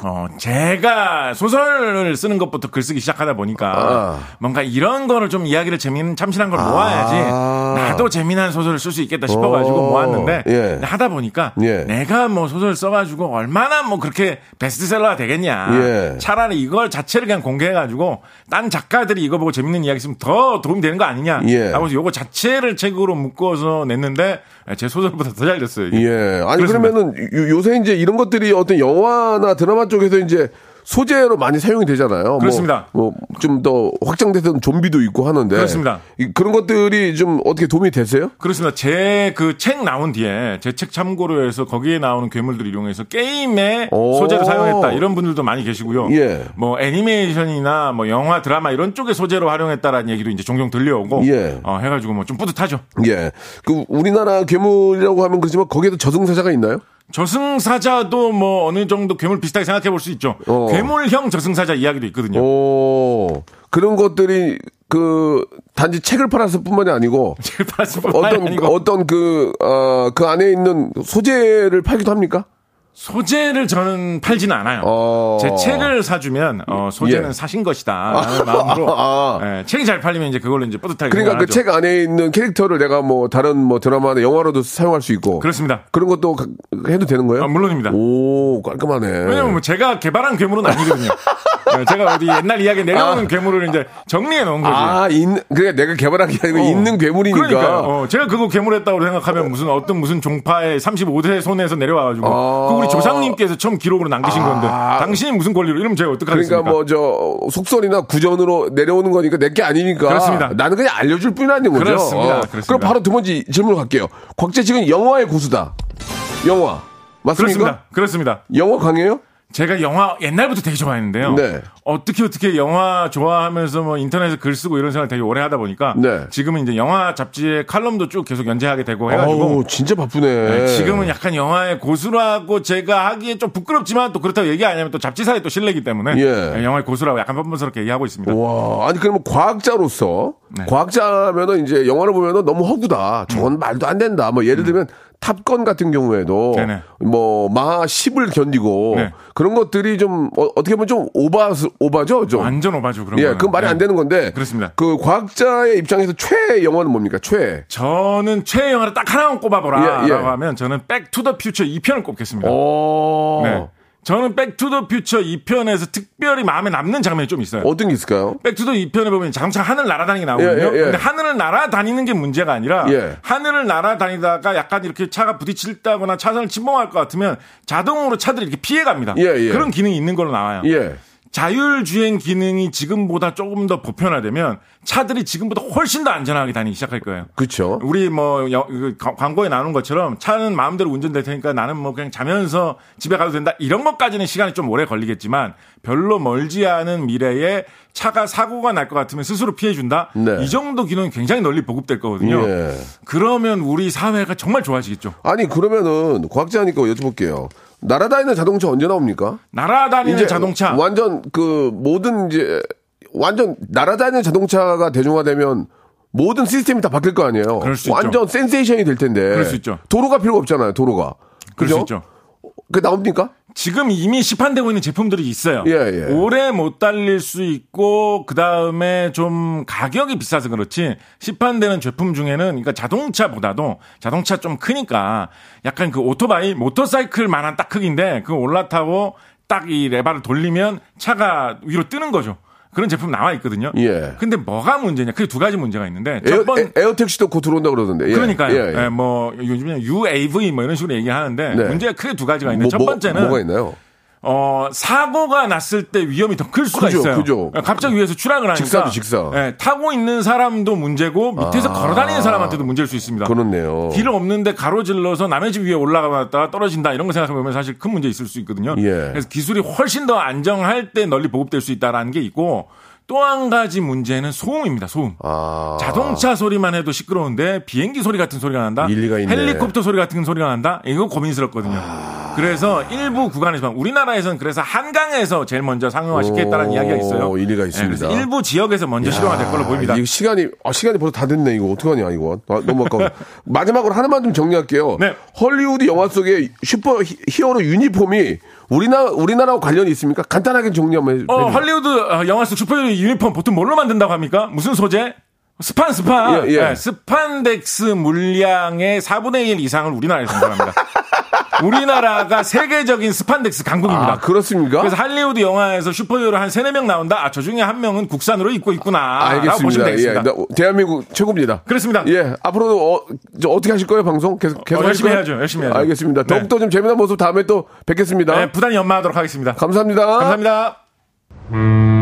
어, 제가 소설을 쓰는 것부터 글쓰기 시작하다 보니까 아. 뭔가 이런 거를 좀 이야기를 재미있는 참신한 걸 모아야지 아. 나도 재미난 소설을 쓸 수 있겠다 싶어가지고 어. 모았는데 예. 하다 보니까 예. 내가 뭐 소설 써가지고 얼마나 뭐 그렇게 베스트셀러가 되겠냐 예. 차라리 이걸 자체를 그냥 공개해가지고 딴 작가들이 이거 보고 재밌는 이야기 쓰면 더 도움이 되는 거 아니냐 예. 라고 해서 요거 자체를 책으로 묶어서 냈는데 제 소설보다 더 잘 됐어요 이게. 예. 아니, 그렇습니다. 그러면은 요- 요새 이제 이런 것들이 어떤 영화나 드라마 쪽에서 이제 소재로 많이 사용이 되잖아요. 그렇습니다. 뭐 좀 더 확장돼서 좀비도 있고 하는데. 그렇습니다. 이- 그런 것들이 좀 어떻게 도움이 되세요? 그렇습니다. 제 그 책 나온 뒤에 제 책 참고로 해서 거기에 나오는 괴물들을 이용해서 게임에 오. 소재로 사용했다 이런 분들도 많이 계시고요. 예. 뭐 애니메이션이나 뭐 영화 드라마 이런 쪽에 소재로 활용했다라는 얘기도 이제 종종 들려오고 예. 어, 해가지고 뭐 좀 뿌듯하죠. 예. 그 우리나라 괴물이라고 하면 그렇지만 거기에도 저승사자가 있나요? 저승사자도 뭐 어느 정도 괴물 비슷하게 생각해 볼 수 있죠. 어. 괴물형 저승사자 이야기도 있거든요. 오. 그런 것들이 그 단지 책을 팔았을 뿐만이 아니고 <laughs> 어떤 아니고 어떤 그, 어, 그 안에 있는 소재를 팔기도 합니까? 소재를 저는 팔지는 않아요. 어. 제 책을 사주면 어, 소재는 예. 사신 것이다. 라는 마음으로 아. 예, 책이 잘 팔리면 이제 그걸로 이제 뿌듯하게 그러니까 그. 책 안에 있는 캐릭터를 내가 뭐 다른 뭐 드라마나 영화로도 사용할 수 있고 그렇습니다. 그런 것도 가- 해도 되는 거예요? 아, 물론입니다. 오 깔끔하네. 왜냐면 뭐 제가 개발한 괴물은 아니거든요. <laughs> 예, 제가 어디 옛날 이야기 내려오는 괴물을 이제 정리해 놓은 거지. 아, 있는 그러니까 내가 개발한 게 아니고 어. 있는 괴물이니까. 그러니까요. 어, 제가 그거 괴물했다고 생각하면 무슨 어떤 무슨 종파의 35세 손에서 내려와가지고 아. 그 우리 조상님께서 처음 기록으로 남기신 건데 당신이 무슨 권리로 이러면 제가 어떡하겠습니까? 그러니까 뭐 저 속설이나 구전으로 내려오는 거니까 내 게 아니니까. 그렇습니다. 나는 그냥 알려줄 뿐이라는 거죠. 그렇습니다. 어. 그렇습니다. 그럼 바로 두 번째 질문 갈게요. 곽재 지금 영화의 고수다. 영화 맞습니까? 그렇습니다. 그렇습니다. 영화 강해요? 제가 영화 옛날부터 되게 좋아했는데요. 네. 어떻게 어떻게 영화 좋아하면서 뭐 인터넷에 글 쓰고 이런 생활 되게 오래 하다 보니까 네. 지금은 이제 영화 잡지에 칼럼도 쭉 계속 연재하게 되고 해가지고 어우, 진짜 바쁘네. 네, 지금은 약간 영화의 고수라고 제가 하기에 좀 부끄럽지만 또 그렇다고 얘기 안 하면 또 잡지사에 또 실례기 때문에 예. 네, 영화의 고수라고 약간 뻔뻔스럽게 얘기하고 있습니다. 와, 아니 그러면 과학자로서 네. 과학자면은 이제 영화를 보면은 너무 허구다. 저건 말도 안 된다. 뭐 예를 들면 탑건 같은 경우에도 음. 네네. 뭐 마하 10을 견디고 네. 그런 것들이 좀 어, 떻게 보면 좀 오바 오바죠, 좀. 완전 오바죠 그런 예, 거는. 그건 말이 안 네. 되는 건데. 그렇습니다. 그 과학자의 입장에서 최애 영화는 뭡니까? 최애. 저는 최애 영화를 딱 하나만 꼽아보라 예, 예. 라고 하면 저는 백투더 퓨처 2편을 꼽겠습니다. 어. 네. 저는 백투더 퓨처 2편에서 특별히 마음에 남는 장면이 좀 있어요. 어떤 게 있을까요? 백투더 2편에 보면 자동차 하늘 날아다니게 나오거든요. 예, 예, 예. 근데 하늘을 날아다니는 게 문제가 아니라 예. 하늘을 날아다니다가 약간 이렇게 차가 부딪힐다거나 차선을 침범할 것 같으면 자동으로 차들이 이렇게 피해 갑니다. 예, 예. 그런 기능이 있는 걸로 나와요. 예. 자율주행 기능이 지금보다 조금 더 보편화되면 차들이 지금보다 훨씬 더 안전하게 다니기 시작할 거예요. 그쵸. 우리 뭐 여- 그 가- 광고에 나오는 것처럼 차는 마음대로 운전될 테니까 나는 뭐 그냥 자면서 집에 가도 된다 이런 것까지는 시간이 좀 오래 걸리겠지만 별로 멀지 않은 미래에 차가 사고가 날 것 같으면 스스로 피해준다 네. 이 정도 기능이 굉장히 널리 보급될 거거든요. 예. 그러면 우리 사회가 정말 좋아지겠죠. 아니 그러면은 과학자니까 여쭤볼게요. 날아다니는 자동차 언제 나옵니까? 날아다니는 자동차 완전 그 모든 이제 완전 날아다니는 자동차가 대중화되면 모든 시스템이 다 바뀔 거 아니에요. 그럴 수 있죠. 완전 센세이션이 될 텐데. 그럴 수 있죠. 도로가 필요가 없잖아요. 도로가. 그럴 수 그죠? 있죠. 그 나옵니까? 지금 이미 시판되고 있는 제품들이 있어요. 예, 예. 오래 못 달릴 수 있고 그 다음에 좀 가격이 비싸서 그렇지 시판되는 제품 중에는 그러니까 자동차보다도 자동차 좀 크니까 약간 그 오토바이 모터사이클만한 딱 크기인데 그거 올라타고 딱 이 레바를 돌리면 차가 위로 뜨는 거죠. 그런 제품 나와 있거든요. 예. 근데 뭐가 문제냐? 그게 두 가지 문제가 있는데 에어, 첫 번, 에, 에어 택시도 곧 들어온다 그러던데. 예. 그러니까요. 예, 예. 예, 뭐 요즘에 UAV 뭐 이런 식으로 얘기하는데 네. 문제가 크게 두 가지가 있는데 뭐, 첫 뭐, 번째는 뭐가 있나요? 어, 사고가 났을 때 위험이 더 클 수가 그죠, 있어요. 그죠. 갑자기 위에서 추락을 하니까. 직사죠, 직사. 예, 타고 있는 사람도 문제고 밑에서 아. 걸어 다니는 사람한테도 문제일 수 있습니다. 그렇네요. 길 없는데 가로질러서 남의 집 위에 올라가다가 떨어진다 이런 거 생각해보면 사실 큰 문제 있을 수 있거든요. 예. 그래서 기술이 훨씬 더 안정할 때 널리 보급될 수 있다라는 게 있고 또 한 가지 문제는 소음입니다. 소음. 아. 자동차 소리만 해도 시끄러운데 비행기 소리 같은 소리가 난다. 일리가 있네. 헬리콥터 소리 같은 소리가 난다. 이거 고민스럽거든요. 아. 그래서 일부 구간에서만 우리나라에서는 그래서 한강에서 제일 먼저 상용화시켰다는 오, 이야기가 있어요. 일리가 네, 있습니다. 그래서 일부 지역에서 먼저 실용화 될 걸로 보입니다. 이거 시간이 아, 시간이 벌써 다 됐네 이거 어떡하냐 이거 아, 너무 아까워 <laughs> 마지막으로 하나만 좀 정리할게요 네. 헐리우드 영화 속에 슈퍼 히- 히어로 유니폼이 우리나라 우리나라와 관련이 있습니까 간단하게 정리 한번 해, 어, 해주세요. 할리우드 어, 영화 속 슈퍼히어로 유니폼 보통 뭘로 만든다고 합니까? 무슨 소재? 스판 스판. 예, 예. 네, 스판덱스 물량의 4분의 1 이상을 우리나라에서 생산합니다. <laughs> 우리나라가 세계적인 스판덱스 강국입니다. 아 그렇습니까 그래서 할리우드 영화에서 슈퍼히어로 한 3, 4명 나온다. 아, 저 중에 한 명은 국산으로 입고 있구나. 보시면 알겠습니다 예. 나- 대한민국 최고입니다 그렇습니다. 예 앞으로도 어, 저 어떻게 하실 거예요 방송 계속 계속 어, 열심히 거예요? 해야죠. 열심히 해야죠. 알겠습니다 네. 더욱더 좀 재미난 모습 다음에 또 뵙겠습니다 네, 부단히 연마하도록 하겠습니다. 감사합니다 감사합니다.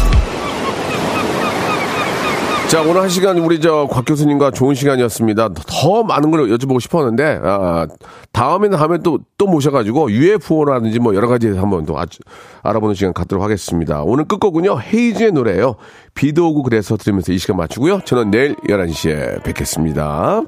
자, 오늘 한 시간 우리 저 곽 교수님과 좋은 시간이었습니다. 더 많은 걸 여쭤보고 싶었는데, 아, 다음에는 하면 또, 또 모셔가지고 UFO라든지 뭐 여러 가지 한번 또 아, 알아보는 시간 갖도록 하겠습니다. 오늘 끝곡은요, 헤이즈의 노래예요 비도 오고 그래서 들으면서 이 시간 마치고요. 저는 내일 11시에 뵙겠습니다.